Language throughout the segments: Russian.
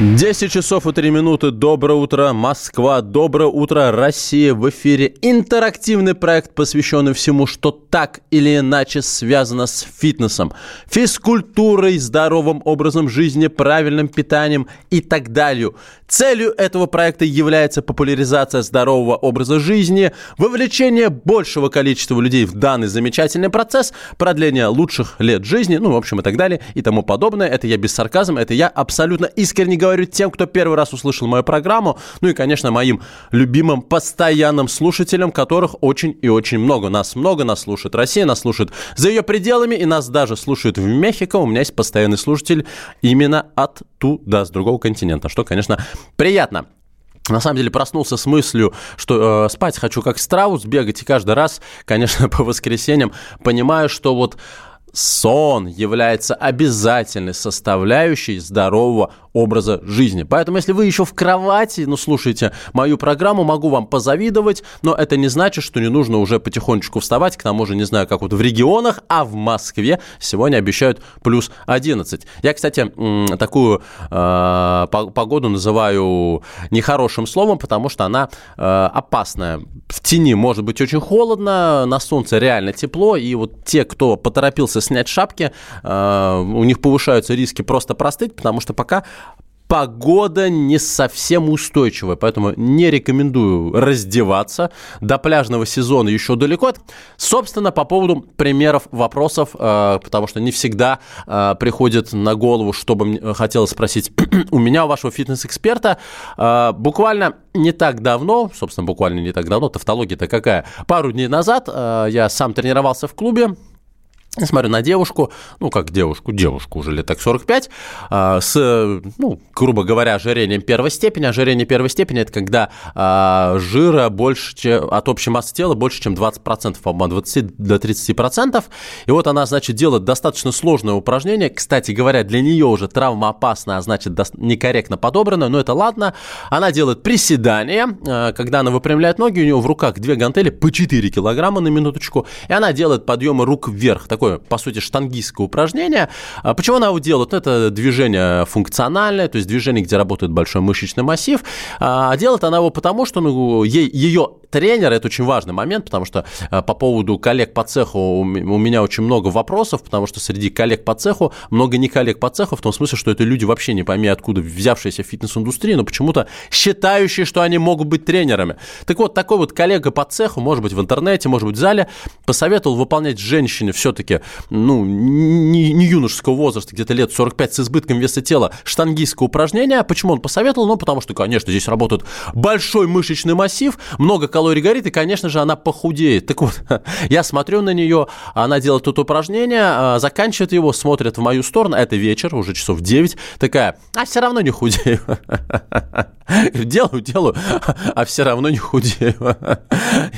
10 часов и 3 минуты. Доброе утро, Москва. Доброе утро, Россия. В эфире интерактивный проект, посвященный всему, что так или иначе связано с фитнесом, физкультурой, здоровым образом жизни, правильным питанием и так далее. Целью этого проекта является популяризация здорового образа жизни, вовлечение большего количества людей в данный замечательный процесс, продление лучших лет жизни, ну, в общем, и так далее, и тому подобное. Это я без сарказма, это я абсолютно искренне говорю говорю тем, кто первый раз услышал мою программу, ну и, конечно, моим любимым постоянным слушателям, которых очень и очень много. Нас много, нас слушает Россия, нас слушает за ее пределами, и нас даже слушают в Мехико. У меня есть постоянный слушатель именно оттуда, с другого континента, что, конечно, приятно на самом деле проснулся с мыслью, что э, спать хочу как страус, бегать, и каждый раз, конечно, по воскресеньям понимаю, что вот сон является обязательной составляющей здорового образа жизни. Поэтому, если вы еще в кровати, ну, слушайте мою программу, могу вам позавидовать, но это не значит, что не нужно уже потихонечку вставать. К тому же, не знаю, как вот в регионах, а в Москве сегодня обещают плюс 11. Я, кстати, такую э, погоду называю нехорошим словом, потому что она э, опасная. В тени может быть очень холодно, на солнце реально тепло, и вот те, кто поторопился снять шапки, э, у них повышаются риски просто простыть, потому что пока погода не совсем устойчивая, поэтому не рекомендую раздеваться. До пляжного сезона еще далеко. Собственно, по поводу примеров вопросов, э, потому что не всегда э, приходит на голову, что бы мне хотелось спросить у меня, у вашего фитнес-эксперта. Э, буквально не так давно, собственно, буквально не так давно, тавтология-то какая, пару дней назад я сам тренировался в клубе, я смотрю на девушку, ну, как девушку, девушку уже лет так 45, а, с, ну, грубо говоря, ожирением первой степени. Ожирение первой степени – это когда а, жира больше, чем, от общей массы тела больше, чем 20%, по-моему, от 20 до 30%. И вот она, значит, делает достаточно сложное упражнение. Кстати говоря, для нее уже травма опасная, а значит, некорректно подобранная, но это ладно. Она делает приседания, а, когда она выпрямляет ноги, у нее в руках две гантели по 4 килограмма на минуточку, и она делает подъемы рук вверх, такое, по сути, штангистское упражнение. А почему она его делает? Это движение функциональное, то есть движение, где работает большой мышечный массив. А делает она его потому, что ну, ей, ее тренер, это очень важный момент, потому что а, по поводу коллег по цеху у меня очень много вопросов, потому что среди коллег по цеху много не коллег по цеху, в том смысле, что это люди вообще не пойми откуда взявшиеся в фитнес-индустрии, но почему-то считающие, что они могут быть тренерами. Так вот, такой вот коллега по цеху, может быть, в интернете, может быть, в зале, посоветовал выполнять женщине все-таки, ну, не, не юношеского возраста, где-то лет 45 с избытком веса тела, штангистское упражнение. Почему он посоветовал? Ну, потому что, конечно, здесь работает большой мышечный массив, много калорий горит, и, конечно же, она похудеет. Так вот, я смотрю на нее, она делает тут упражнение, а, заканчивает его, смотрит в мою сторону, это вечер, уже часов 9, такая, а все равно не худею. Делаю, делаю, а все равно не худею.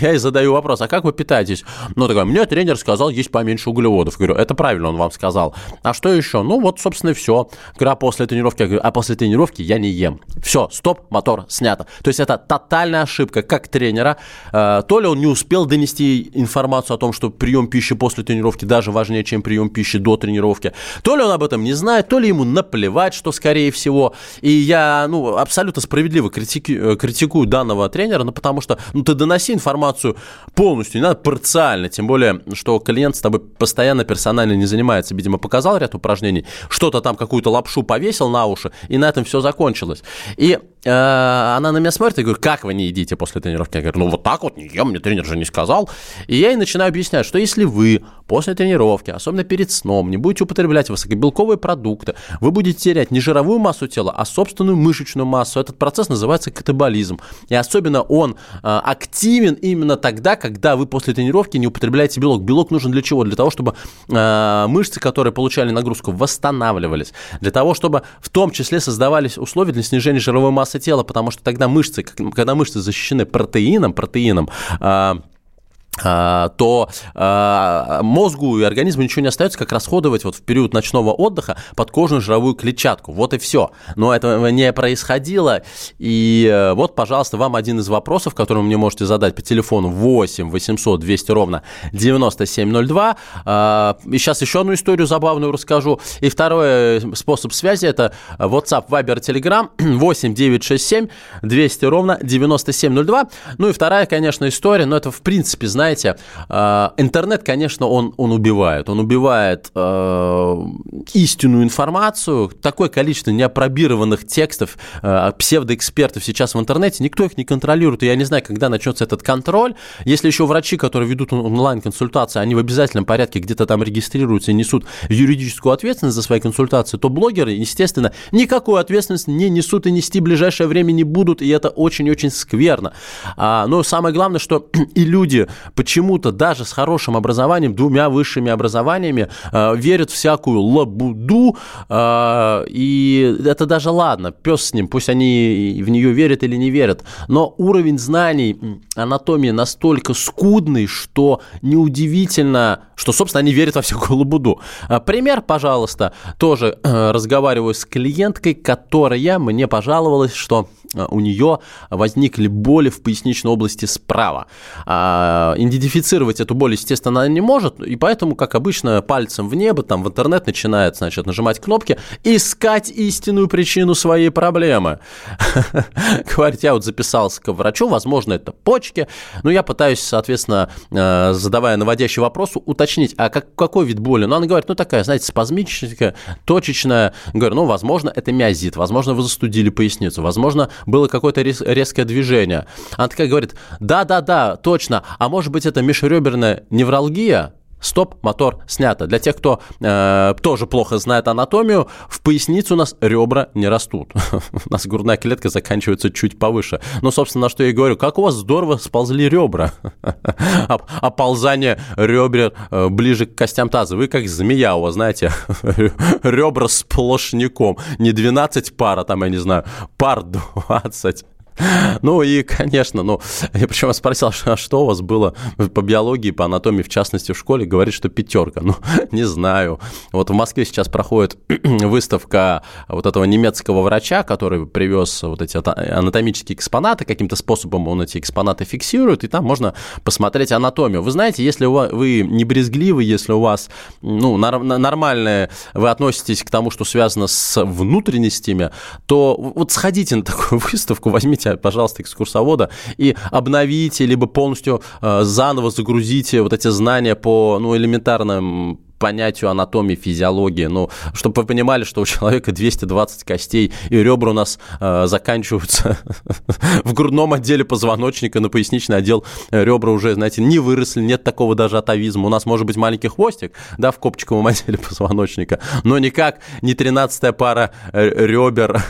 Я ей задаю вопрос, а как вы питаетесь? Ну, такая, мне тренер сказал есть поменьше углеводов. Говорю, это правильно он вам сказал. А что еще? Ну, вот, собственно, и все. Говорю, после тренировки? Я говорю, а после тренировки я не ем. Все, стоп, мотор снято. То есть это тотальная ошибка как тренера. Э, то ли он не успел донести информацию о том, что прием пищи после тренировки даже важнее, чем прием пищи до тренировки. То ли он об этом не знает, то ли ему наплевать, что скорее всего. И я, ну, абсолютно справедливо критики, э, критикую данного тренера, ну, потому что, ну, ты доноси информацию полностью, не надо парциально, тем более, что клиент с тобой постоянно персонально не занимается. Видимо, показал ряд упражнений, что-то там, какую-то лапшу повесил на уши, и на этом все закончилось. И она на меня смотрит и говорит, как вы не едите после тренировки? Я говорю, ну вот так вот не ем, мне тренер же не сказал. И я ей начинаю объяснять, что если вы после тренировки, особенно перед сном, не будете употреблять высокобелковые продукты, вы будете терять не жировую массу тела, а собственную мышечную массу. Этот процесс называется катаболизм. И особенно он э, активен именно тогда, когда вы после тренировки не употребляете белок. Белок нужен для чего? Для того, чтобы э, мышцы, которые получали нагрузку, восстанавливались, для того, чтобы в том числе создавались условия для снижения жировой массы массы тела, потому что тогда мышцы, когда мышцы защищены протеином, протеином, а, то а, мозгу и организму ничего не остается, как расходовать вот в период ночного отдыха подкожную жировую клетчатку. Вот и все. Но этого не происходило. И э, вот, пожалуйста, вам один из вопросов, который вы мне можете задать по телефону 8 800 200 ровно 9702. А, и сейчас еще одну историю забавную расскажу. И второй способ связи – это WhatsApp, Viber, Telegram 8 967 200 ровно 9702. Ну и вторая, конечно, история, но это в принципе, знаете, знаете, а, интернет, конечно, он, он убивает. Он убивает э, истинную информацию. Такое количество неопробированных текстов э, псевдоэкспертов сейчас в интернете, никто их не контролирует. И я не знаю, когда начнется этот контроль. Если еще врачи, которые ведут онлайн-консультации, они в обязательном порядке где-то там регистрируются и несут юридическую ответственность за свои консультации, то блогеры, естественно, никакой ответственности не несут и нести в ближайшее время не будут, и это очень-очень скверно. А, но самое главное, что и люди, почему-то даже с хорошим образованием, двумя высшими образованиями, э, верят всякую лабуду, э, и это даже ладно, пес с ним, пусть они в нее верят или не верят, но уровень знаний анатомии настолько скудный, что неудивительно, что, собственно, они верят во всякую лабуду. Э, пример, пожалуйста, тоже разговариваю с клиенткой, которая мне пожаловалась, что у нее возникли боли в поясничной области справа. А, идентифицировать эту боль, естественно, она не может, и поэтому, как обычно, пальцем в небо, там в интернет начинает, значит, нажимать кнопки, искать истинную причину своей проблемы. Говорит, я вот записался к врачу, возможно, это почки, но я пытаюсь, соответственно, э, задавая наводящий вопрос, уточнить, а как, какой вид боли? Ну, она говорит, ну, такая, знаете, спазмическая, точечная. Говорю, ну, возможно, это миозит, возможно, вы застудили поясницу, возможно, было какое-то резкое движение. Она такая говорит, да-да-да, точно, а может быть, это межреберная невралгия, Стоп, мотор снято. Для тех, кто э, тоже плохо знает анатомию, в поясницу у нас ребра не растут. у нас грудная клетка заканчивается чуть повыше. Но, собственно, что я и говорю, как у вас здорово сползли ребра. Оползание ребер э, ближе к костям таза. Вы как змея у вас, знаете, ребра сплошняком. Не 12 пар, а там, я не знаю, пар 20. Ну и, конечно, ну, я причем спросил, а что у вас было по биологии, по анатомии, в частности, в школе, говорит, что пятерка. Ну, не знаю. Вот в Москве сейчас проходит выставка вот этого немецкого врача, который привез вот эти анатомические экспонаты, каким-то способом он эти экспонаты фиксирует, и там можно посмотреть анатомию. Вы знаете, если вы не брезгливы, если у вас, ну, нормальное, вы относитесь к тому, что связано с внутренностями, то вот сходите на такую выставку, возьмите возьмите, пожалуйста, экскурсовода и обновите, либо полностью э, заново загрузите вот эти знания по ну, элементарным понятию анатомии, физиологии. Ну, чтобы вы понимали, что у человека 220 костей, и ребра у нас э, заканчиваются в грудном отделе позвоночника, на поясничный отдел ребра уже, знаете, не выросли, нет такого даже атовизма. У нас может быть маленький хвостик, да, в копчиковом отделе позвоночника, но никак не 13 пара э, ребер.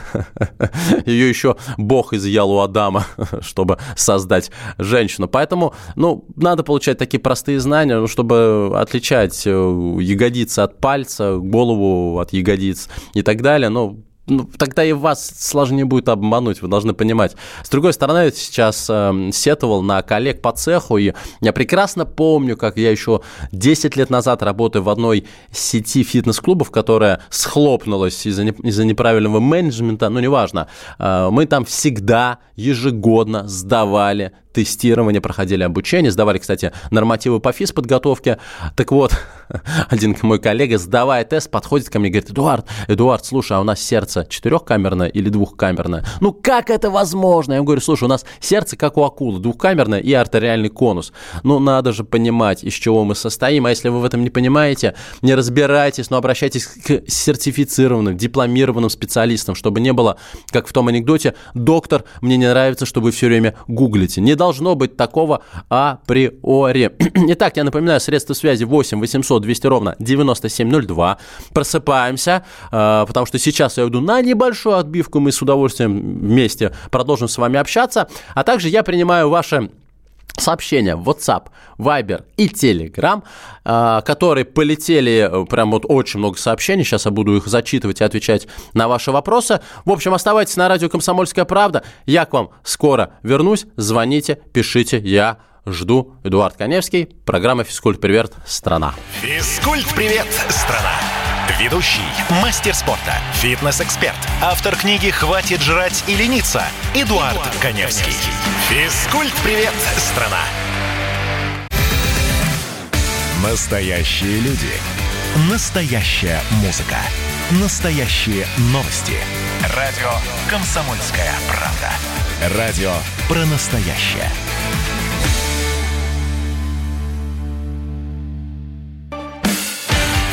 Ее еще Бог изъял у Адама, чтобы создать женщину. Поэтому, ну, надо получать такие простые знания, ну, чтобы отличать э, ягодицы от пальца, голову от ягодиц и так далее. Но ну, тогда и вас сложнее будет обмануть, вы должны понимать. С другой стороны, я сейчас э, сетовал на коллег по цеху, и я прекрасно помню, как я еще 10 лет назад работаю в одной сети фитнес-клубов, которая схлопнулась из-за, не, из неправильного менеджмента, ну, неважно. Э, мы там всегда ежегодно сдавали тестирование, проходили обучение, сдавали, кстати, нормативы по физподготовке. Так вот, один мой коллега, сдавая тест, подходит ко мне и говорит, Эдуард, Эдуард, слушай, а у нас сердце четырехкамерное или двухкамерное? Ну, как это возможно? Я говорю, слушай, у нас сердце как у акулы, двухкамерное и артериальный конус. Ну, надо же понимать, из чего мы состоим, а если вы в этом не понимаете, не разбирайтесь, но обращайтесь к сертифицированным, дипломированным специалистам, чтобы не было, как в том анекдоте, доктор, мне не нравится, что вы все время гуглите. Не должно быть такого априори. Итак, я напоминаю, средства связи 8 800 200 ровно 9702. Просыпаемся, э, потому что сейчас я иду на небольшую отбивку, мы с удовольствием вместе продолжим с вами общаться. А также я принимаю ваши сообщения в WhatsApp, Viber и Telegram, а, которые полетели, э, прям вот очень много сообщений, сейчас я буду их зачитывать и отвечать на ваши вопросы. В общем, оставайтесь на радио «Комсомольская правда». Я к вам скоро вернусь, звоните, пишите, я жду. Эдуард Коневский, программа «Физкульт-привет, страна». «Физкульт-привет, страна». Ведущий, мастер спорта, фитнес-эксперт, автор книги «Хватит жрать и лениться» Эдуард, Эдуард Коневский. Физкульт-привет, страна! Настоящие люди. Настоящая музыка. Настоящие новости. Радио «Комсомольская правда». Радио про настоящее.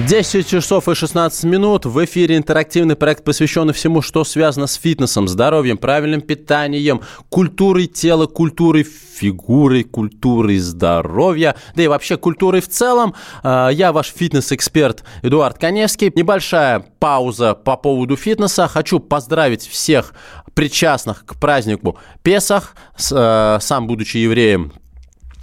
10 часов и 16 минут. В эфире интерактивный проект, посвященный всему, что связано с фитнесом, здоровьем, правильным питанием, культурой тела, культурой фигуры, культурой здоровья, да и вообще культурой в целом. А, я ваш фитнес-эксперт Эдуард Коневский. Небольшая пауза по поводу фитнеса. Хочу поздравить всех причастных к празднику Песах. Э, сам, будучи евреем,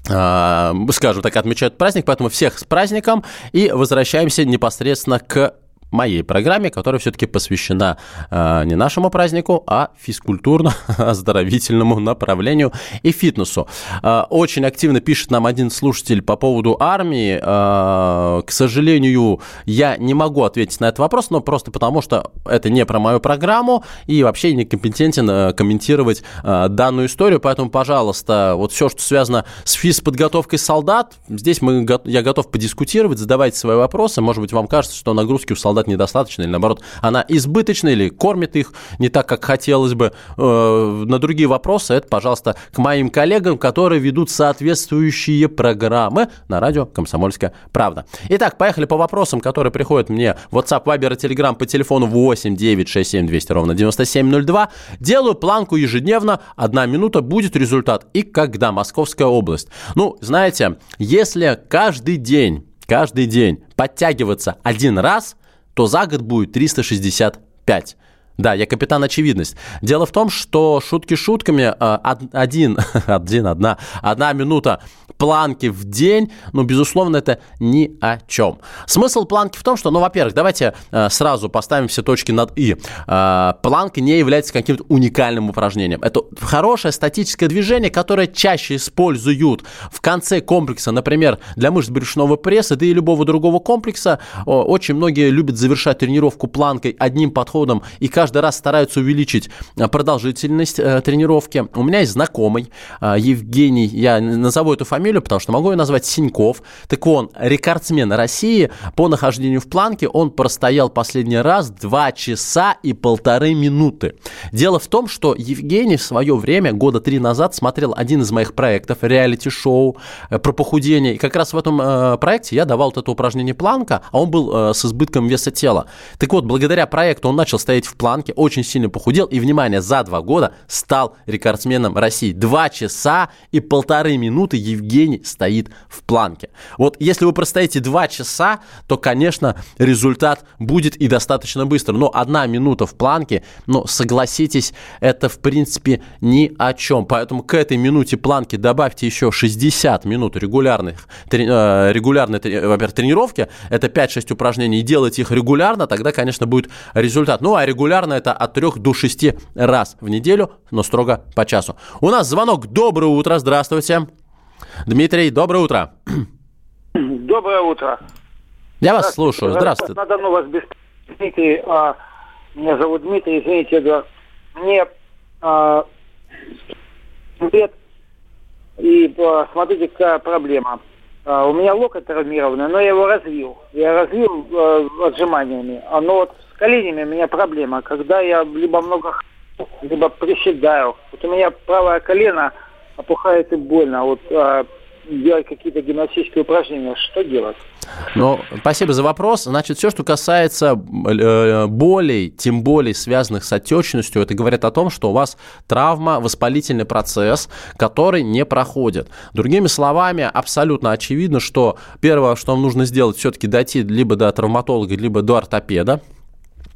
скажем так, отмечают праздник, поэтому всех с праздником. И возвращаемся непосредственно к моей программе, которая все-таки посвящена э, не нашему празднику, а физкультурно-оздоровительному направлению и фитнесу. Э, очень активно пишет нам один слушатель по поводу армии. Э, к сожалению, я не могу ответить на этот вопрос, но просто потому, что это не про мою программу и вообще не компетентен э, комментировать э, данную историю, поэтому, пожалуйста, вот все, что связано с физподготовкой солдат, здесь мы, я готов подискутировать, задавайте свои вопросы, может быть, вам кажется, что нагрузки у солдат солдат недостаточно, или наоборот, она избыточна, или кормит их не так, как хотелось бы. Э, на другие вопросы это, пожалуйста, к моим коллегам, которые ведут соответствующие программы на радио «Комсомольская правда». Итак, поехали по вопросам, которые приходят мне в WhatsApp, Viber и Telegram по телефону 8 9 6 7 200 ровно 9702. Делаю планку ежедневно, одна минута, будет результат. И когда? Московская область. Ну, знаете, если каждый день каждый день подтягиваться один раз, то за год будет 365. Да, я капитан очевидность. Дело в том, что шутки шутками, а, один, один, одна, одна минута планки в день, ну, безусловно, это ни о чем. Смысл планки в том, что, ну, во-первых, давайте э, сразу поставим все точки над «и». Э, планка не является каким-то уникальным упражнением. Это хорошее статическое движение, которое чаще используют в конце комплекса, например, для мышц брюшного пресса, да и любого другого комплекса. Очень многие любят завершать тренировку планкой одним подходом и каждый раз стараются увеличить э, продолжительность тренировки. У меня есть знакомый Евгений, я назову эту фамилию, потому что могу ее назвать Синьков. Так он рекордсмен России по нахождению в планке. Он простоял последний раз 2 часа и полторы минуты. Дело в том, что Евгений в свое время, года три назад, смотрел один из моих проектов, реалити-шоу э, про похудение. И как раз в этом э, проекте я давал вот это упражнение планка, а он был э, с избытком веса тела. Так вот, благодаря проекту он начал стоять в планке, очень сильно похудел и, внимание, за два года стал рекордсменом России. Два часа и полторы минуты Евгений стоит в планке. Вот если вы простоите 2 часа, то, конечно, результат будет и достаточно быстро. Но одна минута в планке, но согласитесь, это в принципе ни о чем. Поэтому к этой минуте планки добавьте еще 60 минут регулярных, э, регулярной, во-первых, тренировки. Это 5-6 упражнений. И делайте их регулярно, тогда, конечно, будет результат. Ну, а регулярно это от 3 до 6 раз в неделю, но строго по часу. У нас звонок. Доброе утро, здравствуйте. Дмитрий, доброе утро. Доброе утро. Я вас слушаю. Здравствуйте. На Дону вас Дмитрий. А, меня зовут Дмитрий, извините, Эдуард. Мне а, лет, и а, смотрите, какая проблема. А, у меня локоть травмированный, но я его развил. Я развил а, отжиманиями. А, но вот коленями у меня проблема. Когда я либо много либо приседаю. Вот у меня правое колено опухает и больно. Вот а, делать какие-то гимнастические упражнения. Что делать? Ну, спасибо за вопрос. Значит, все, что касается э, болей, тем более связанных с отечностью, это говорит о том, что у вас травма, воспалительный процесс, который не проходит. Другими словами, абсолютно очевидно, что первое, что вам нужно сделать, все-таки дойти либо до травматолога, либо до ортопеда,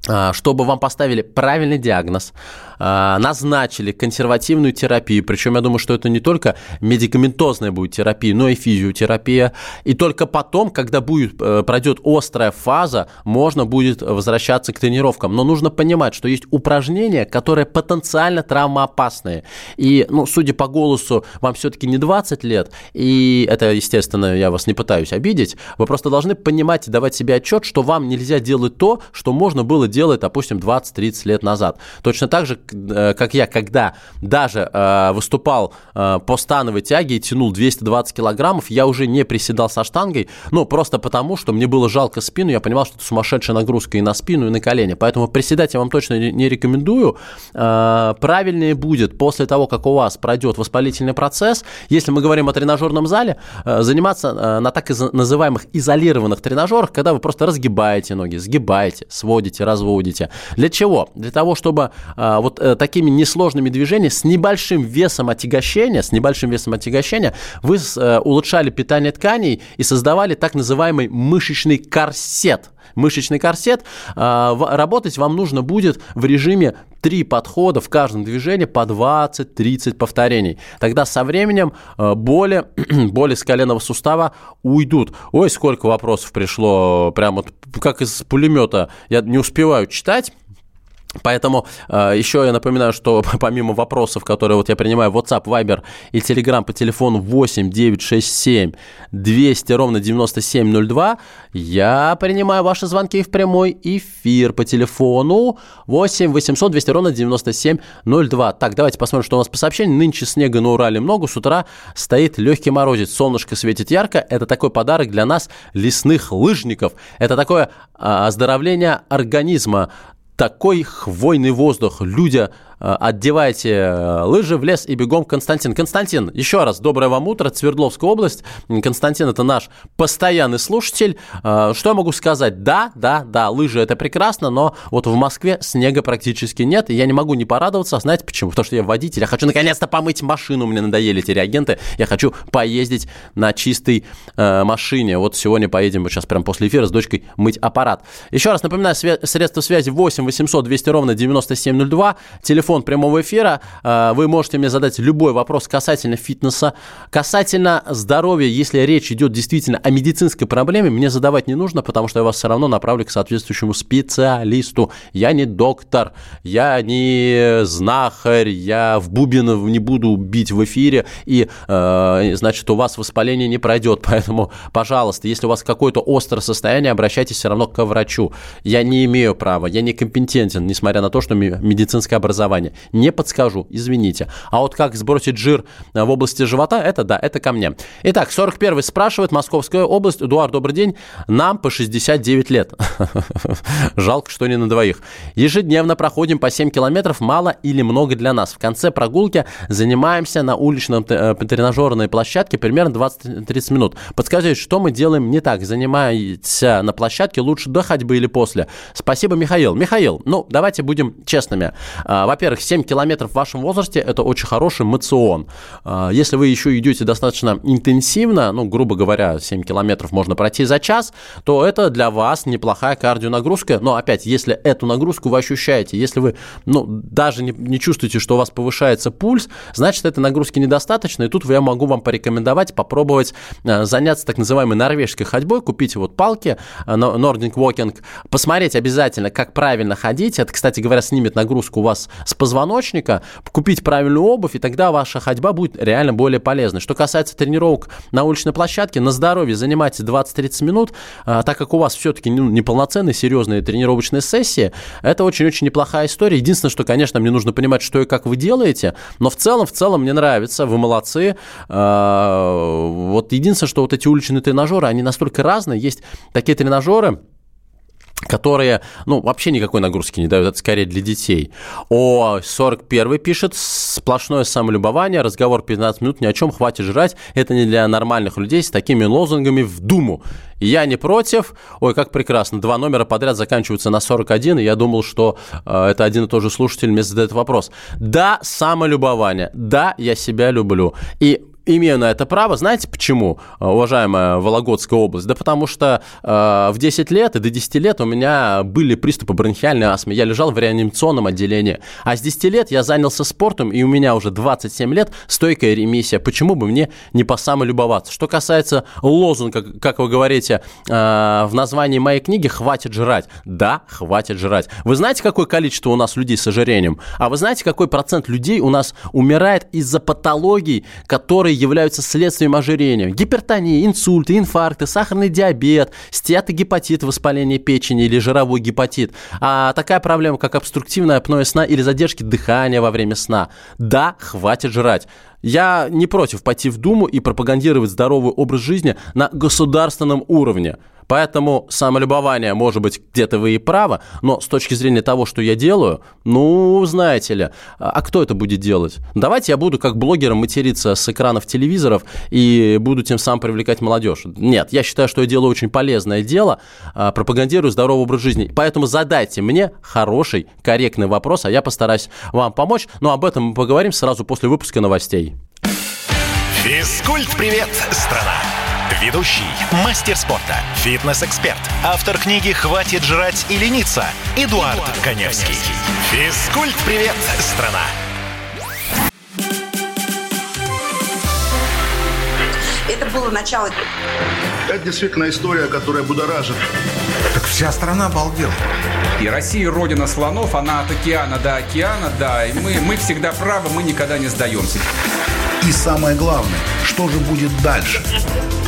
чтобы вам поставили правильный диагноз, а, назначили консервативную терапию, причем я думаю, что это не только медикаментозная будет терапия, но и физиотерапия, и только потом, когда будет, э, пройдет острая фаза, можно будет возвращаться к тренировкам. Но нужно понимать, что есть упражнения, которые потенциально травмоопасные. И, ну, судя по голосу, вам все-таки не 20 лет, и это, естественно, я вас не пытаюсь обидеть, вы просто должны понимать и давать себе отчет, что вам нельзя делать то, что можно было допустим, 20-30 лет назад. Точно так же, Э, как я, когда даже э, выступал э, по становой тяге и тянул 220 килограммов, я уже не приседал со штангой, ну, просто потому, что мне было жалко спину, я понимал, что это сумасшедшая нагрузка и на спину, и на колени. Поэтому приседать я вам точно не рекомендую. Правильнее будет после того, как у вас пройдет воспалительный процесс, если мы говорим о тренажерном зале, заниматься на так называемых изолированных тренажерах, когда вы просто разгибаете ноги, сгибаете, сводите, разводите. Для чего? Для того, чтобы вот вот э, такими несложными движениями с небольшим весом отягощения, с небольшим весом отягощения вы э, улучшали питание тканей и создавали так называемый мышечный корсет. Мышечный корсет. Э, работать вам нужно будет в режиме три подхода в каждом движении по 20-30 повторений. Тогда со временем э, боли, боли с коленного сустава уйдут. Ой, сколько вопросов пришло, прямо вот как из пулемета. Я не успеваю читать. Поэтому э, еще я напоминаю, что помимо вопросов, которые вот я принимаю в WhatsApp, Viber и Telegram по телефону 8 967 200 ровно 9702, я принимаю ваши звонки в прямой эфир по телефону 8 800 200 ровно 9702. Так, давайте посмотрим, что у нас по сообщению. Нынче снега на Урале много, с утра стоит легкий морозец, солнышко светит ярко. Это такой подарок для нас, лесных лыжников. Это такое а, оздоровление организма такой хвойный воздух. Люди Э, одевайте э, лыжи в лес и бегом Константин. Константин, еще раз, доброе вам утро, Свердловская область. Константин, это наш постоянный слушатель. Э, что я могу сказать? Да, да, да, лыжи это прекрасно, но вот в Москве снега практически нет, и я не могу не порадоваться. Знаете почему? Потому что я водитель, я хочу наконец-то помыть машину, мне надоели эти реагенты, я хочу поездить на чистой э, машине. Вот сегодня поедем, вот сейчас прямо после эфира с дочкой мыть аппарат. Еще раз напоминаю, свя- средства связи 8 800 200 ровно 9702, телефон телефон прямого эфира. Э, вы можете мне задать любой вопрос касательно фитнеса, касательно здоровья. Если речь идет действительно о медицинской проблеме, мне задавать не нужно, потому что я вас все равно направлю к соответствующему специалисту. Я не доктор, я не знахарь, я в бубен не буду бить в эфире, и, э, значит, у вас воспаление не пройдет. Поэтому, пожалуйста, если у вас какое-то острое состояние, обращайтесь все равно к врачу. Я не имею права, я не компетентен, несмотря на то, что медицинское образование образования. Не подскажу, извините. А вот как сбросить жир э, в области живота, это да, это ко мне. Итак, 41-й спрашивает, Московская область. Эдуард, добрый день. Нам по 69 лет. Жалко, что не на двоих. Ежедневно проходим по 7 километров, мало или много для нас. В конце прогулки занимаемся на уличном э, тренажерной площадке примерно 20-30 минут. Подскажите, что мы делаем не так? Занимаемся на площадке лучше до ходьбы или после? Спасибо, Михаил. Михаил, ну, давайте будем честными. А, во-первых, 7 километров в вашем возрасте – это очень хороший мацион. А, если вы еще идете достаточно интенсивно, ну, грубо говоря, 7 километров можно пройти за час, то это для вас неплохая кардионагрузка. Но опять, если эту нагрузку вы ощущаете, если вы ну, даже не, не чувствуете, что у вас повышается пульс, значит, этой нагрузки недостаточно. И тут я могу вам порекомендовать попробовать а, заняться так называемой норвежской ходьбой, купить вот палки а, Nordic Walking, посмотреть обязательно, как правильно ходить. Это, кстати говоря, снимет нагрузку у вас с позвоночника, купить правильную обувь, и тогда ваша ходьба будет реально более полезной. Что касается тренировок на уличной площадке, на здоровье занимайтесь 20-30 минут, а, так как у вас все-таки ну, неполноценные, серьезные тренировочные сессии, это очень-очень неплохая история. Единственное, что, конечно, мне нужно понимать, что и как вы делаете, но в целом, в целом мне нравится, вы молодцы. А, вот единственное, что вот эти уличные тренажеры, они настолько разные, есть такие тренажеры, которые, ну, вообще никакой нагрузки не дают, это скорее для детей. О, 41 пишет, сплошное самолюбование, разговор 15 минут, ни о чем, хватит жрать, это не для нормальных людей с такими лозунгами в Думу. Я не против. Ой, как прекрасно. Два номера подряд заканчиваются на 41, и я думал, что э, это один и тот же слушатель мне задает вопрос. Да, самолюбование. Да, я себя люблю. И имею на это право. Знаете почему, уважаемая Вологодская область? Да потому что э, в 10 лет и до 10 лет у меня были приступы бронхиальной астмы. Я лежал в реанимационном отделении. А с 10 лет я занялся спортом, и у меня уже 27 лет стойкая ремиссия. Почему бы мне не по самолюбоваться? Что касается лозунга, как вы говорите э, в названии моей книги «Хватит жрать». Да, хватит жрать. Вы знаете, какое количество у нас людей с ожирением? А вы знаете, какой процент людей у нас умирает из-за патологий, которые являются следствием ожирения. Гипертония, инсульты, инфаркты, сахарный диабет, стеатогепатит, воспаление печени или жировой гепатит. А такая проблема, как обструктивное апноэ сна или задержки дыхания во время сна. Да, хватит жрать. Я не против пойти в Думу и пропагандировать здоровый образ жизни на государственном уровне. Поэтому самолюбование, может быть, где-то вы и правы, но с точки зрения того, что я делаю, ну, знаете ли, а кто это будет делать? Давайте я буду как блогером материться с экранов телевизоров и буду тем самым привлекать молодежь. Нет, я считаю, что я делаю очень полезное дело, а, пропагандирую здоровый образ жизни. Поэтому задайте мне хороший, корректный вопрос, а я постараюсь вам помочь. Но об этом мы поговорим сразу после выпуска новостей. Физкульт-привет, страна! Ведущий, мастер спорта, фитнес-эксперт, автор книги «Хватит жрать и лениться» Эдуард, Эдуард Коневский. Физкульт-привет, страна! Это было начало. Это действительно история, которая будоражит. Так вся страна обалдела. И Россия родина слонов, она от океана до океана, да. И мы, мы всегда правы, мы никогда не сдаемся. И самое главное, что же будет дальше?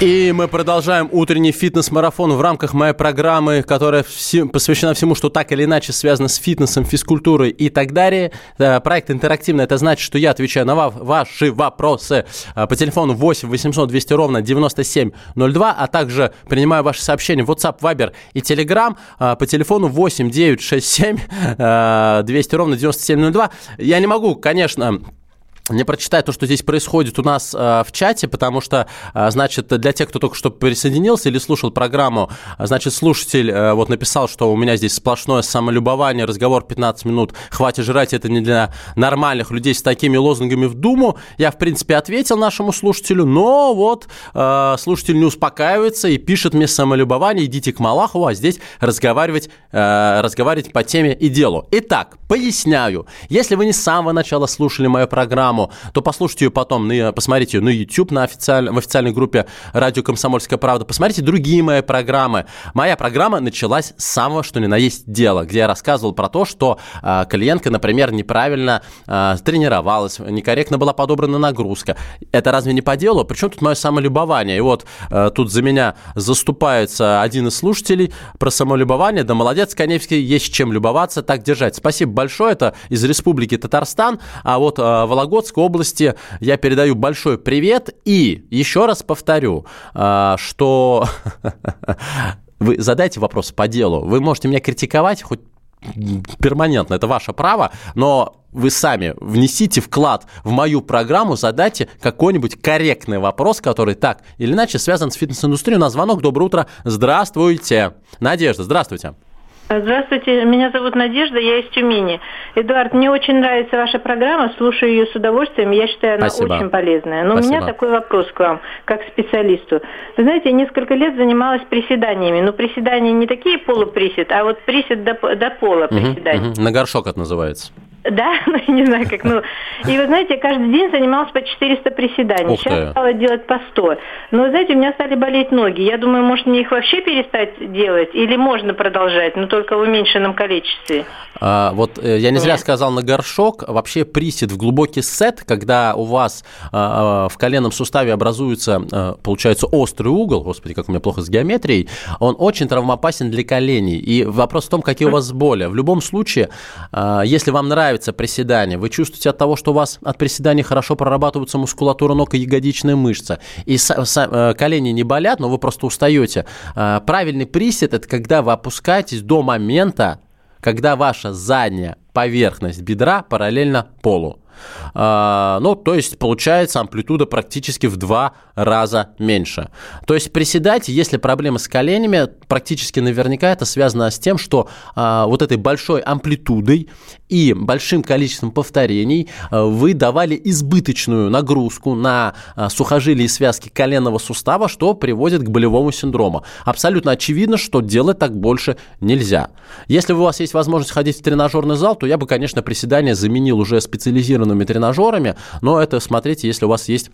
И мы продолжаем утренний фитнес-марафон в рамках моей программы, которая посвящена всему, что так или иначе связано с фитнесом, физкультурой и так далее. Проект интерактивный, это значит, что я отвечаю на ваши вопросы а, по телефону 8 800 200 ровно 9702, а также принимаю ваши сообщения в WhatsApp, Viber и Telegram а, по телефону 8 967 200 ровно 9702. Я не могу, конечно, не прочитаю то, что здесь происходит у нас э, в чате, потому что, э, значит, для тех, кто только что присоединился или слушал программу, значит, слушатель э, вот написал, что у меня здесь сплошное самолюбование, разговор 15 минут, хватит жрать, это не для нормальных людей с такими лозунгами в Думу. Я, в принципе, ответил нашему слушателю, но вот э, слушатель не успокаивается и пишет мне самолюбование, идите к Малахову, а здесь разговаривать, э, разговаривать по теме и делу. Итак, поясняю, если вы не с самого начала слушали мою программу, программу, то послушайте ее потом, посмотрите ее на YouTube, на официаль, в официальной группе «Радио Комсомольская правда», посмотрите другие мои программы. Моя программа началась с самого, что ни на есть дела, где я рассказывал про то, что э, клиентка, например, неправильно э, тренировалась, некорректно была подобрана нагрузка. Это разве не по делу? Причем тут мое самолюбование? И вот э, тут за меня заступается один из слушателей про самолюбование. Да молодец, Коневский, есть чем любоваться, так держать. Спасибо большое, это из Республики Татарстан, а вот э, Вологодск Вологодской области я передаю большой привет. И еще раз повторю, а, что вы задайте вопрос по делу. Вы можете меня критиковать хоть перманентно, это ваше право, но вы сами внесите вклад в мою программу, задайте какой-нибудь корректный вопрос, который так или иначе связан с фитнес-индустрией. У нас звонок. Доброе утро. Здравствуйте. Надежда, здравствуйте. Здравствуйте, меня зовут Надежда, я из Тюмени. Эдуард, мне очень нравится ваша программа, слушаю ее с удовольствием, я считаю, она Спасибо. очень полезная. Но Спасибо. у меня такой вопрос к вам, как специалисту. Вы знаете, я несколько лет занималась приседаниями, но приседания не такие полуприсед, а вот присед до, до пола приседания. Угу, угу. На горшок это называется. Да, ну, не знаю как, ну. И вы знаете, я каждый день занималась по 400 приседаний. Ух Сейчас стала делать по 100. Но, вы знаете, у меня стали болеть ноги. Я думаю, может, мне их вообще перестать делать? Или можно продолжать, но только в уменьшенном количестве? А, вот э, я не зря Нет. сказал на горшок. Вообще присед в глубокий сет, когда у вас а, а, в коленном суставе образуется, а, получается, острый угол. Господи, как у меня плохо с геометрией. Он очень травмоопасен для коленей. И вопрос в том, какие у вас боли. В любом случае, а, если вам нравится нравится приседание, вы чувствуете от того, что у вас от приседания хорошо прорабатывается мускулатура ног и ягодичная мышца, и э, колени не болят, но вы просто устаете. Э, правильный присед – это когда вы опускаетесь до момента, когда ваша задняя поверхность бедра параллельно полу. А, ну, то есть получается амплитуда практически в два раза меньше. То есть приседать, если проблемы с коленями, практически наверняка это связано с тем, что а, вот этой большой амплитудой и большим количеством повторений а, вы давали избыточную нагрузку на сухожилия и связки коленного сустава, что приводит к болевому синдрому. Абсолютно очевидно, что делать так больше нельзя. Если у вас есть возможность ходить в тренажерный зал, то я бы, конечно, приседания заменил уже специализированными тренажерами, но это смотрите, если у вас есть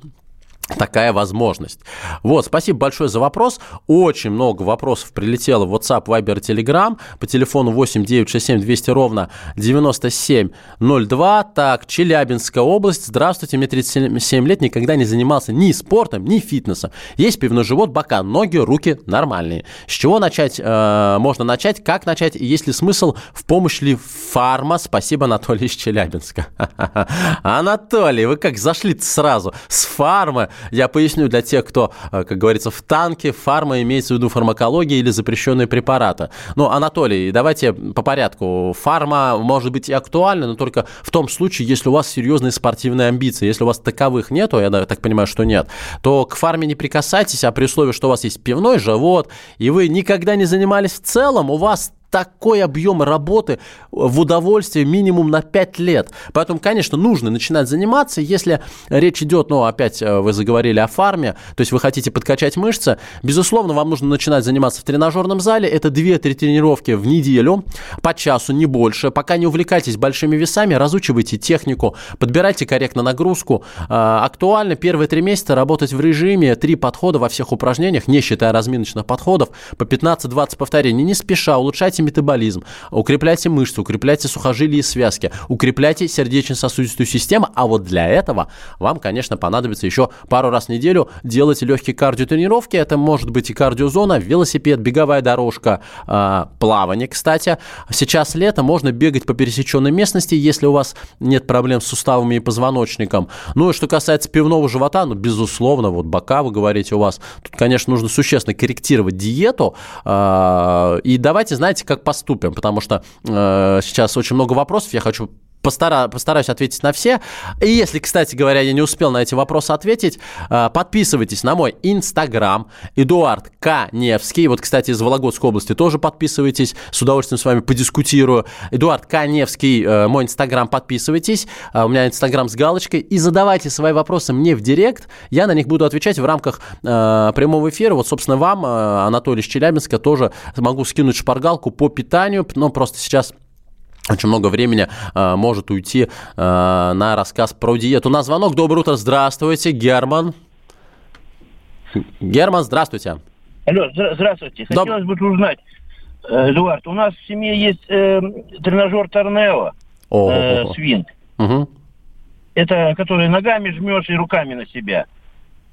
такая возможность. Вот, спасибо большое за вопрос. Очень много вопросов прилетело в WhatsApp, Viber, Telegram по телефону 8 967 200 ровно 9702. Так, Челябинская область. Здравствуйте, мне 37 лет, никогда не занимался ни спортом, ни фитнесом. Есть пивной живот, бока, ноги, руки нормальные. С чего начать? Э, можно начать? Как начать? есть ли смысл? В помощь ли фарма? Спасибо, Анатолий из Челябинска. Анатолий, вы как зашли сразу? С фармы я поясню для тех, кто, э, как говорится, в танке, фарма имеется в виду фармакология или запрещенные препараты. Ну, Анатолий, давайте по порядку. Фарма может быть и актуальна, но только в том случае, если у вас серьезные спортивные амбиции. Если у вас таковых нету, я так понимаю, что нет, то к фарме не прикасайтесь, а при условии, что у вас есть пивной живот, и вы никогда не занимались в целом, у вас такой объем работы в удовольствие минимум на 5 лет. Поэтому, конечно, нужно начинать заниматься. Если речь идет, ну, опять э, вы заговорили о фарме, то есть вы хотите подкачать мышцы, безусловно, вам нужно начинать заниматься в тренажерном зале. Это 2-3 тренировки в неделю, по часу, не больше. Пока не увлекайтесь большими весами, разучивайте технику, подбирайте корректно нагрузку. Э, актуально первые три месяца работать в режиме, три подхода во всех упражнениях, не считая разминочных подходов, по 15-20 повторений, не спеша, улучшайте метаболизм, укрепляйте мышцы, укрепляйте сухожилия и связки, укрепляйте сердечно-сосудистую систему, а вот для этого вам, конечно, понадобится еще пару раз в неделю делать легкие кардиотренировки. Это может быть и кардиозона, велосипед, беговая дорожка, э, плавание, кстати. Сейчас лето, можно бегать по пересеченной местности, если у вас нет проблем с суставами и позвоночником. Ну и что касается пивного живота, ну, безусловно, вот бока, вы говорите, у вас, тут, конечно, нужно существенно корректировать диету. Э, и давайте, знаете, как как поступим, потому что э, сейчас очень много вопросов, я хочу постара, постараюсь ответить на все. И если, кстати говоря, я не успел на эти вопросы ответить, э, подписывайтесь на мой инстаграм Эдуард Каневский. Вот, кстати, из Вологодской области тоже подписывайтесь. С удовольствием с вами подискутирую. Эдуард Каневский, э, мой инстаграм, подписывайтесь. Э, у меня инстаграм с галочкой. И задавайте свои вопросы мне в директ. Я на них буду отвечать в рамках прямого эфира. Вот, собственно, вам, Анатолий из Челябинска, тоже могу скинуть шпаргалку по питанию. Но просто сейчас очень много времени э, может уйти э, на рассказ про диету. У нас звонок. Доброе утро. Здравствуйте, Герман. Герман, здравствуйте. Алло, здравствуйте. Хотелось Доб... бы узнать, э, Эдуард, у нас в семье есть э, тренажер Торнео, э, свинг. Угу. Это который ногами жмешь и руками на себя.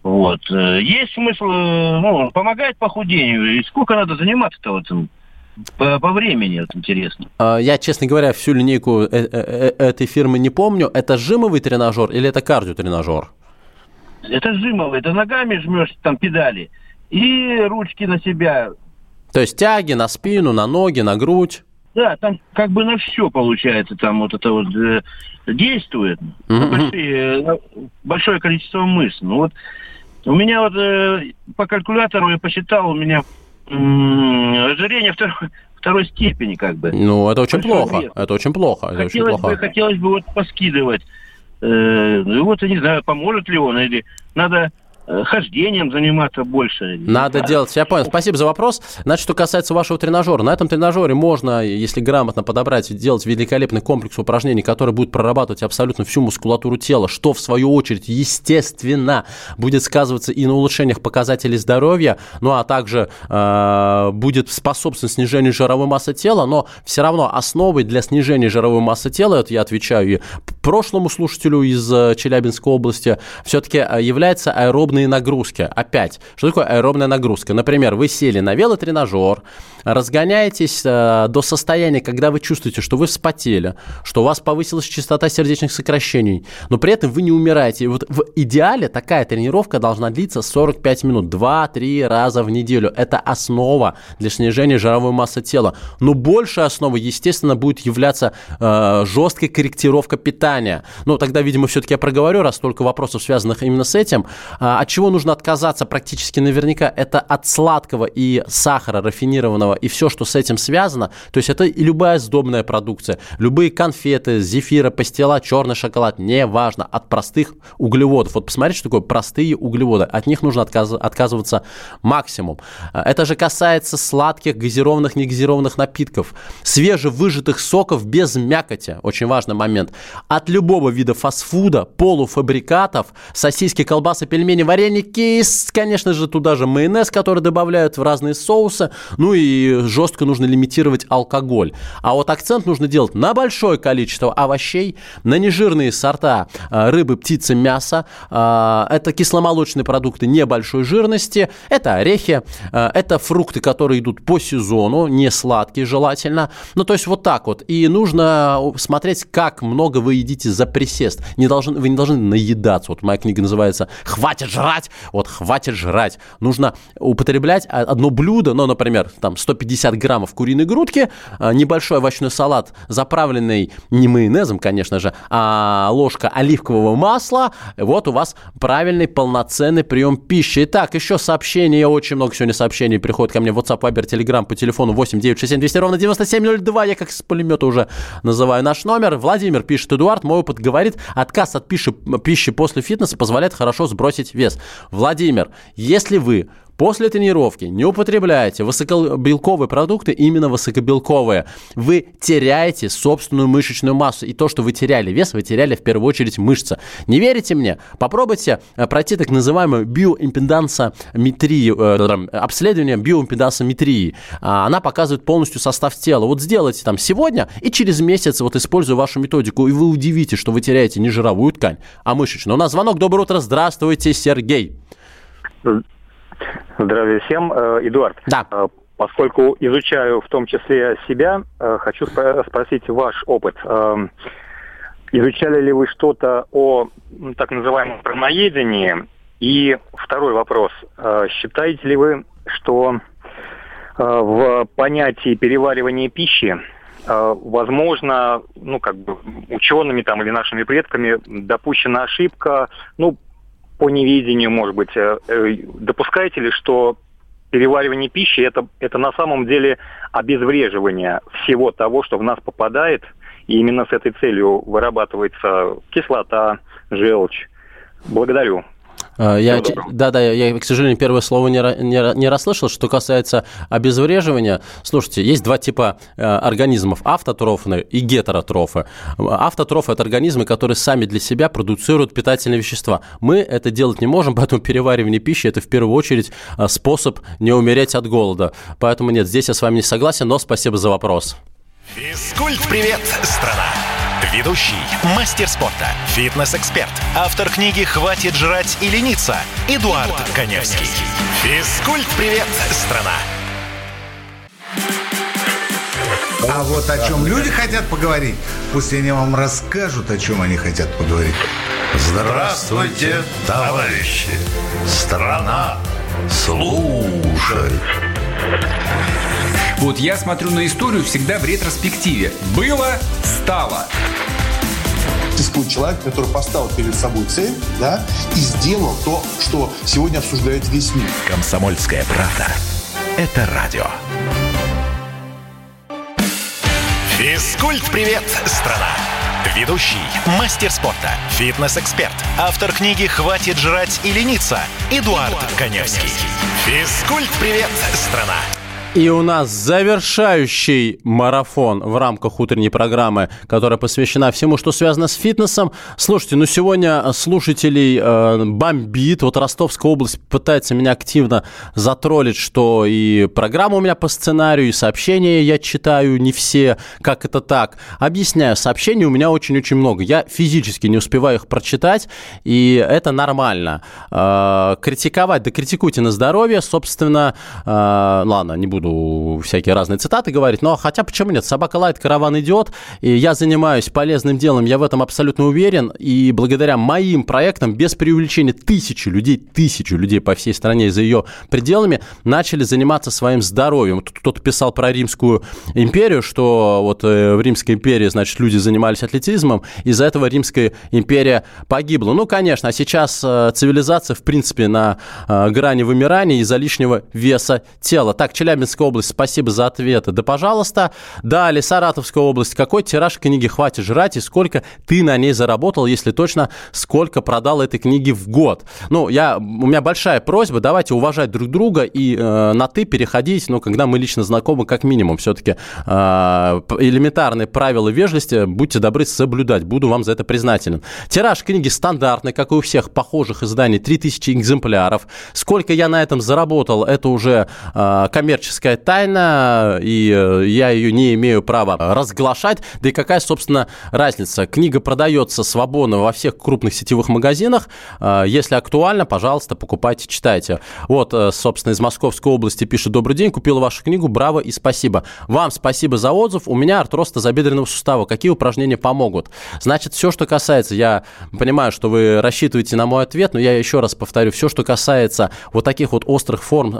Вот. Э, есть смысл, э, ну, помогает похудению. И сколько надо заниматься-то вот по, по времени, это интересно. А, я, честно говоря, всю линейку э, э, э, этой фирмы не помню. Это жимовый тренажер или это кардиотренажер? Это жимовый, это ногами жмешь там педали и ручки на себя. То есть тяги на спину, на ноги, на грудь? Да, там как бы на все получается, там вот это вот э, действует. Mm-hmm. Большие, большое количество мышц. Ну вот у меня вот э, по калькулятору я посчитал, у меня ожирение второй, второй степени, как бы. Ну, это очень плохо. Вес. Это очень плохо. Это хотелось, очень плохо. Бы, хотелось бы вот поскидывать. Э, ну, вот, я не знаю, поможет ли он, или надо хождением заниматься больше. Надо делать. Я понял. Спасибо за вопрос. Значит, что касается вашего тренажера. На этом тренажере можно, если грамотно подобрать, делать великолепный комплекс упражнений, который будет прорабатывать абсолютно всю мускулатуру тела, что, в свою очередь, естественно, будет сказываться и на улучшениях показателей здоровья, ну а также э, будет способствовать снижению жировой массы тела, но все равно основой для снижения жировой массы тела, это я отвечаю и прошлому слушателю из э, Челябинской области, все-таки э, является аэробный аэробные нагрузки. Опять, что такое аэробная нагрузка? Например, вы сели на велотренажер, разгоняетесь э, до состояния, когда вы чувствуете, что вы вспотели, что у вас повысилась частота сердечных сокращений, но при этом вы не умираете. И вот в идеале такая тренировка должна длиться 45 минут, 2-3 раза в неделю. Это основа для снижения жировой массы тела. Но большая основа, естественно, будет являться э, жесткой корректировка питания. Ну, тогда, видимо, все-таки я проговорю, раз столько вопросов, связанных именно с этим. А, от чего нужно отказаться практически наверняка? Это от сладкого и сахара рафинированного и все, что с этим связано, то есть это и любая сдобная продукция, любые конфеты, зефира, пастила, черный шоколад, неважно, от простых углеводов. Вот посмотрите, что такое простые углеводы. От них нужно отказ, отказываться максимум. Это же касается сладких, газированных, негазированных напитков, свежевыжатых соков без мякоти, очень важный момент. От любого вида фастфуда, полуфабрикатов, сосиски, колбасы, пельмени, вареники, конечно же, туда же майонез, который добавляют в разные соусы, ну и жестко нужно лимитировать алкоголь. А вот акцент нужно делать на большое количество овощей, на нежирные сорта а, рыбы, птицы, мяса. Это кисломолочные продукты небольшой жирности, это орехи, а, это фрукты, которые идут по сезону, не сладкие желательно. Ну, то есть вот так вот. И нужно смотреть, как много вы едите за присест. Не должны, вы не должны наедаться. Вот моя книга называется «Хватит жрать». Вот хватит жрать. Нужно употреблять одно блюдо, ну, например, там 150 граммов куриной грудки, а, небольшой овощной салат, заправленный не майонезом, конечно же, а ложка оливкового масла. Вот у вас правильный полноценный прием пищи. Итак, еще сообщения, очень много сегодня сообщений приходит ко мне в WhatsApp, Viber, Telegram по телефону 8 967 200 ровно 9702. Я как с пулемета уже называю наш номер. Владимир пишет, Эдуард, мой опыт говорит, отказ от пищи, пищи после фитнеса позволяет хорошо сбросить вес. Владимир, если вы После тренировки не употребляйте высокобелковые продукты, именно высокобелковые. Вы теряете собственную мышечную массу. И то, что вы теряли вес, вы теряли в первую очередь мышцы. Не верите мне? Попробуйте э, пройти так называемую биоимпедансометрию, э, обследование биоимпедансометрии. А, она показывает полностью состав тела. Вот сделайте там сегодня и через месяц вот используя вашу методику, и вы удивитесь, что вы теряете не жировую ткань, а мышечную. У нас звонок. Доброе утро. Здравствуйте, Сергей. Здравия всем. Э, Эдуард. Да. Э, поскольку изучаю в том числе себя, э, хочу спросить ваш опыт. Изучали ли вы что-то о так называемом правоедении? И второй вопрос. Считаете ли вы, что в понятии переваривания пищи возможно, ну, как бы учеными там или нашими предками допущена ошибка, ну, по неведению, может быть, э, э, допускаете ли, что переваривание пищи это, это на самом деле обезвреживание всего того, что в нас попадает, и именно с этой целью вырабатывается кислота, желчь. Благодарю. А, я, да, да, я, к сожалению, первое слово не, не, не расслышал. Что касается обезвреживания, слушайте, есть два типа э, организмов, автотрофные и гетеротрофы. Автотрофы – это организмы, которые сами для себя продуцируют питательные вещества. Мы это делать не можем, поэтому переваривание пищи – это в первую очередь э, способ не умереть от голода. Поэтому нет, здесь я с вами не согласен, но спасибо за вопрос. Физкульт-привет, страна! Ведущий, мастер спорта, фитнес-эксперт, автор книги «Хватит жрать и лениться» Эдуард, Эдуард Коневский. Физкульт-привет, страна! А вот о чем люди хотят поговорить, пусть они вам расскажут, о чем они хотят поговорить. Здравствуйте, товарищи! Страна служит! Вот я смотрю на историю всегда в ретроспективе. Было, стало. Существует человек, который поставил перед собой цель, да, и сделал то, что сегодня обсуждает весь мир. Комсомольская правда. Это радио. Физкульт-привет, страна! Ведущий, мастер спорта, фитнес-эксперт, автор книги «Хватит жрать и лениться» Эдуард, Эдуард Коневский. Физкульт-привет, страна! И у нас завершающий марафон в рамках утренней программы, которая посвящена всему, что связано с фитнесом. Слушайте, ну сегодня слушателей э, бомбит. Вот Ростовская область пытается меня активно затроллить, что и программа у меня по сценарию, и сообщения я читаю не все. Как это так? Объясняю, сообщений у меня очень-очень много. Я физически не успеваю их прочитать, и это нормально. Э, критиковать, да критикуйте на здоровье. Собственно, э, ладно, не буду буду всякие разные цитаты говорить, но хотя почему нет, собака лает, караван идет, и я занимаюсь полезным делом, я в этом абсолютно уверен, и благодаря моим проектам, без преувеличения, тысячи людей, тысячи людей по всей стране и за ее пределами начали заниматься своим здоровьем. Тут кто-то писал про Римскую империю, что вот э, в Римской империи, значит, люди занимались атлетизмом, из-за этого Римская империя погибла. Ну, конечно, а сейчас э, цивилизация, в принципе, на э, грани вымирания из-за лишнего веса тела. Так, Челябинск Челябинская область, спасибо за ответы. Да, пожалуйста. Далее, Саратовская область. Какой тираж книги «Хватит жрать» и сколько ты на ней заработал, если точно, сколько продал этой книги в год? Ну, я, у меня большая просьба, давайте уважать друг друга и э, на «ты» переходить, ну, когда мы лично знакомы, как минимум. Все-таки э, элементарные правила вежливости, будьте добры соблюдать. Буду вам за это признателен. Тираж книги стандартный, как и у всех похожих изданий, 3000 экземпляров. Сколько я на этом заработал, это уже э, коммерческая коммерческая тайна, и э, я ее не имею права разглашать. Да и какая, собственно, разница? Книга продается свободно во всех крупных сетевых магазинах. Э, если актуально, пожалуйста, покупайте, читайте. Вот, э, собственно, из Московской области пишет «Добрый день, купил вашу книгу, браво и спасибо». Вам спасибо за отзыв. У меня артроз тазобедренного сустава. Какие упражнения помогут? Значит, все, что касается, я понимаю, что вы рассчитываете на мой ответ, но я еще раз повторю, все, что касается вот таких вот острых форм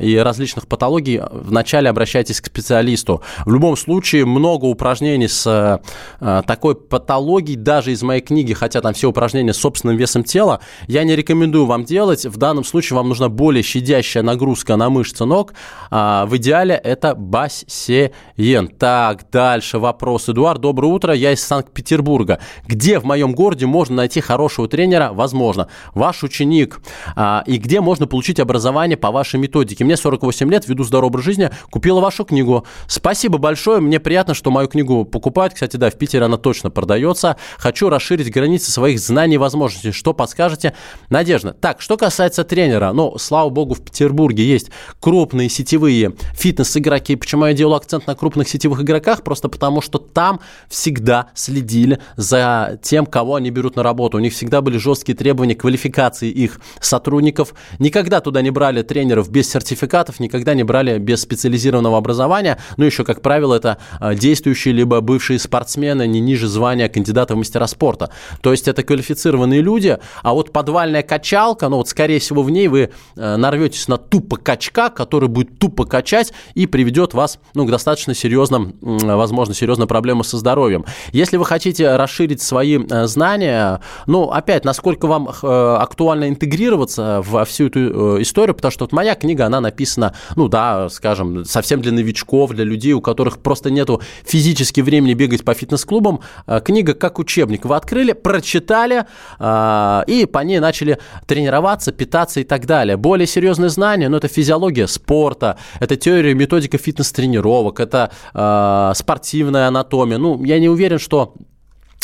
и различных патологий, вначале обращайтесь к специалисту. В любом случае, много упражнений с э, такой патологией, даже из моей книги, хотя там все упражнения с собственным весом тела, я не рекомендую вам делать. В данном случае вам нужна более щадящая нагрузка на мышцы ног. А, в идеале это бассейн. Так, дальше вопрос. Эдуард, доброе утро. Я из Санкт-Петербурга. Где в моем городе можно найти хорошего тренера? Возможно. Ваш ученик. А, и где можно получить образование по вашей методике? Мне 48 лет, веду здоровый образ жизни, купила вашу книгу. Спасибо большое, мне приятно, что мою книгу покупают. Кстати, да, в Питере она точно продается. Хочу расширить границы своих знаний и возможностей. Что подскажете? Надежда. Так, что касается тренера, ну, слава богу, в Петербурге есть крупные сетевые фитнес-игроки. Почему я делаю акцент на крупных сетевых игроках? Просто потому, что там всегда следили за тем, кого они берут на работу. У них всегда были жесткие требования квалификации их сотрудников. Никогда туда не брали тренеров без сертификатов, никогда не брали брали без специализированного образования. Ну, еще, как правило, это а, действующие либо бывшие спортсмены не ниже звания кандидата в мастера спорта. То есть это квалифицированные люди, а вот подвальная качалка, ну вот скорее всего в ней вы э, нарветесь на тупо качка, который будет тупо качать и приведет вас ну, к достаточно серьезным, возможно, серьезным проблемам со здоровьем. Если вы хотите расширить свои э, знания, ну, опять, насколько вам э, актуально интегрироваться во всю эту историю, потому что вот моя книга, она написана, ну да, скажем, совсем для новичков, для людей, у которых просто нету физически времени бегать по фитнес-клубам. Э, книга как учебник. Вы открыли, прочитали э, и по ней начали тренироваться, питаться и так далее. Более серьезные знания, ну, это физиология спорта, это теория, методика фитнес-тренировок, это спортивная анатомия. Ну, я не уверен, что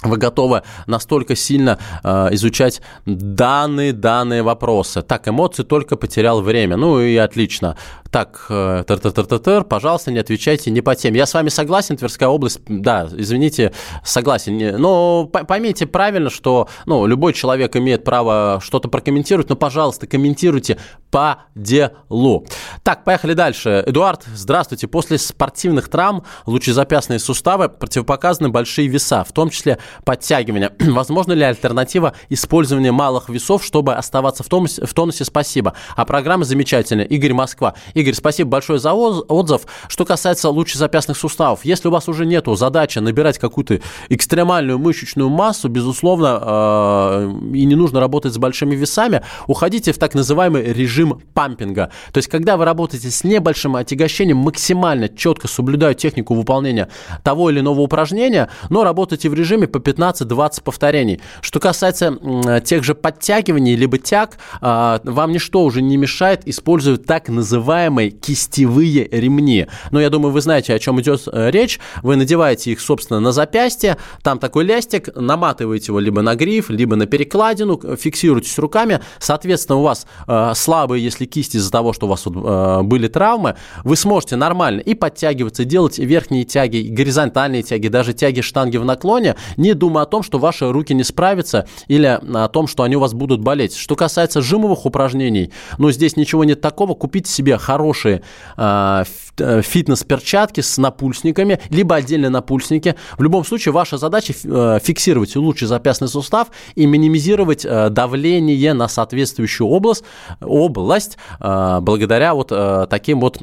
вы готовы настолько сильно э, изучать данные, данные вопросы. Так, эмоции только потерял время. Ну и отлично. Так, э, -тыр -тыр -тыр -тыр, пожалуйста, не отвечайте не по теме. Я с вами согласен, Тверская область, да, извините, согласен. Но поймите правильно, что ну, любой человек имеет право что-то прокомментировать, но, пожалуйста, комментируйте по делу. Так, поехали дальше. Эдуард, здравствуйте. После спортивных травм лучезапястные суставы противопоказаны большие веса, в том числе подтягивания. Возможно ли альтернатива использования малых весов, чтобы оставаться в тонусе? В тонусе? Спасибо. А программа замечательная. Игорь Москва. Игорь, спасибо большое за отзыв. Что касается лучезапястных суставов, если у вас уже нету задачи набирать какую-то экстремальную мышечную массу, безусловно, э, и не нужно работать с большими весами, уходите в так называемый режим пампинга. То есть, когда вы работаете с небольшим отягощением, максимально четко соблюдая технику выполнения того или иного упражнения, но работаете в режиме по 15-20 повторений. Что касается тех же подтягиваний, либо тяг, а, вам ничто уже не мешает использовать так называемые кистевые ремни. Но я думаю, вы знаете, о чем идет э, речь. Вы надеваете их, собственно, на запястье, там такой лястик, наматываете его либо на гриф, либо на перекладину, фиксируетесь руками. Соответственно, у вас э, слабые, если кисти из-за того, что у вас э, были травмы, вы сможете нормально и подтягиваться, делать верхние тяги, горизонтальные тяги, даже тяги штанги в наклоне, не думая о том, что ваши руки не справятся или о том, что они у вас будут болеть. Что касается жимовых упражнений, ну, здесь ничего нет такого. Купите себе хорошие э, э фитнес-перчатки с напульсниками, либо отдельные напульсники. В любом случае, ваша задача э, фиксировать лучший запястный сустав и минимизировать э, давление на соответствующую область, область благодаря вот таким вот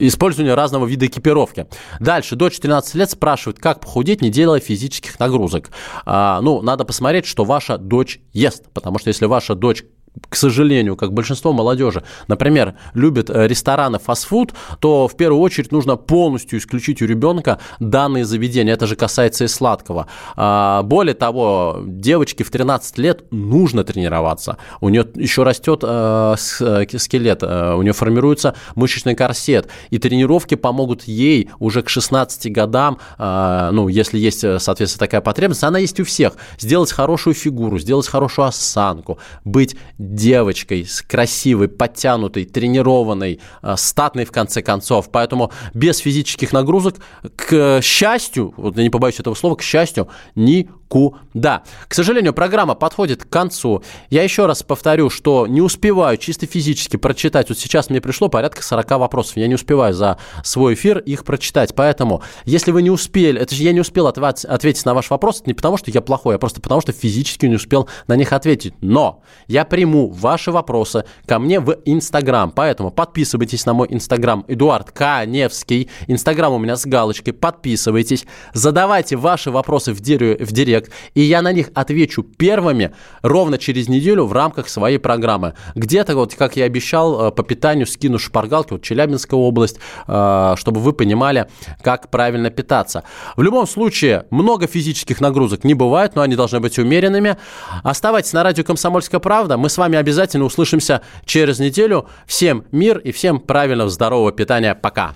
использованию разного вида экипировки. Дальше, до 14 лет спрашивают, как похудеть, не делая физических нагрузок. Ну, надо посмотреть, что ваша дочь ест, потому что если ваша дочь к сожалению, как большинство молодежи, например, любит э, рестораны, фастфуд, то в первую очередь нужно полностью исключить у ребенка данные заведения. Это же касается и сладкого. А, более того, девочке в 13 лет нужно тренироваться. У нее еще растет э, э, скелет, у нее формируется мышечный корсет. И тренировки помогут ей уже к 16 годам, ну, если есть, соответственно, такая потребность, она есть у всех, сделать хорошую фигуру, сделать хорошую осанку, быть девочкой, с красивой, подтянутой, тренированной, э, статной в конце концов. Поэтому без физических нагрузок, к счастью, вот я не побоюсь этого слова, к счастью, ни никуда. К сожалению, программа подходит к концу. Я еще раз повторю, что не успеваю чисто физически прочитать. Вот сейчас мне пришло порядка 40 вопросов. Я не успеваю за свой эфир их прочитать. Поэтому, если вы не успели, это же я не успел ответить на ваш вопрос, это не потому, что я плохой, а просто потому, что физически не успел на них ответить. Но я приму ваши вопросы ко мне в Инстаграм. Поэтому подписывайтесь на мой Инстаграм Эдуард Каневский. Инстаграм у меня с галочкой. Подписывайтесь. Задавайте ваши вопросы в, директ, в директ директ, и я на них отвечу первыми ровно через неделю в рамках своей программы. Где-то, вот, как я обещал, э, по питанию скину шпаргалки, вот Челябинская область, э, чтобы вы понимали, как правильно питаться. В любом случае, много физических нагрузок не бывает, но они должны быть умеренными. Оставайтесь на радио «Комсомольская правда». Мы с вами обязательно услышимся через неделю. Всем мир и всем правильного здорового питания. Пока.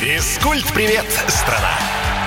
Физкульт-привет, страна!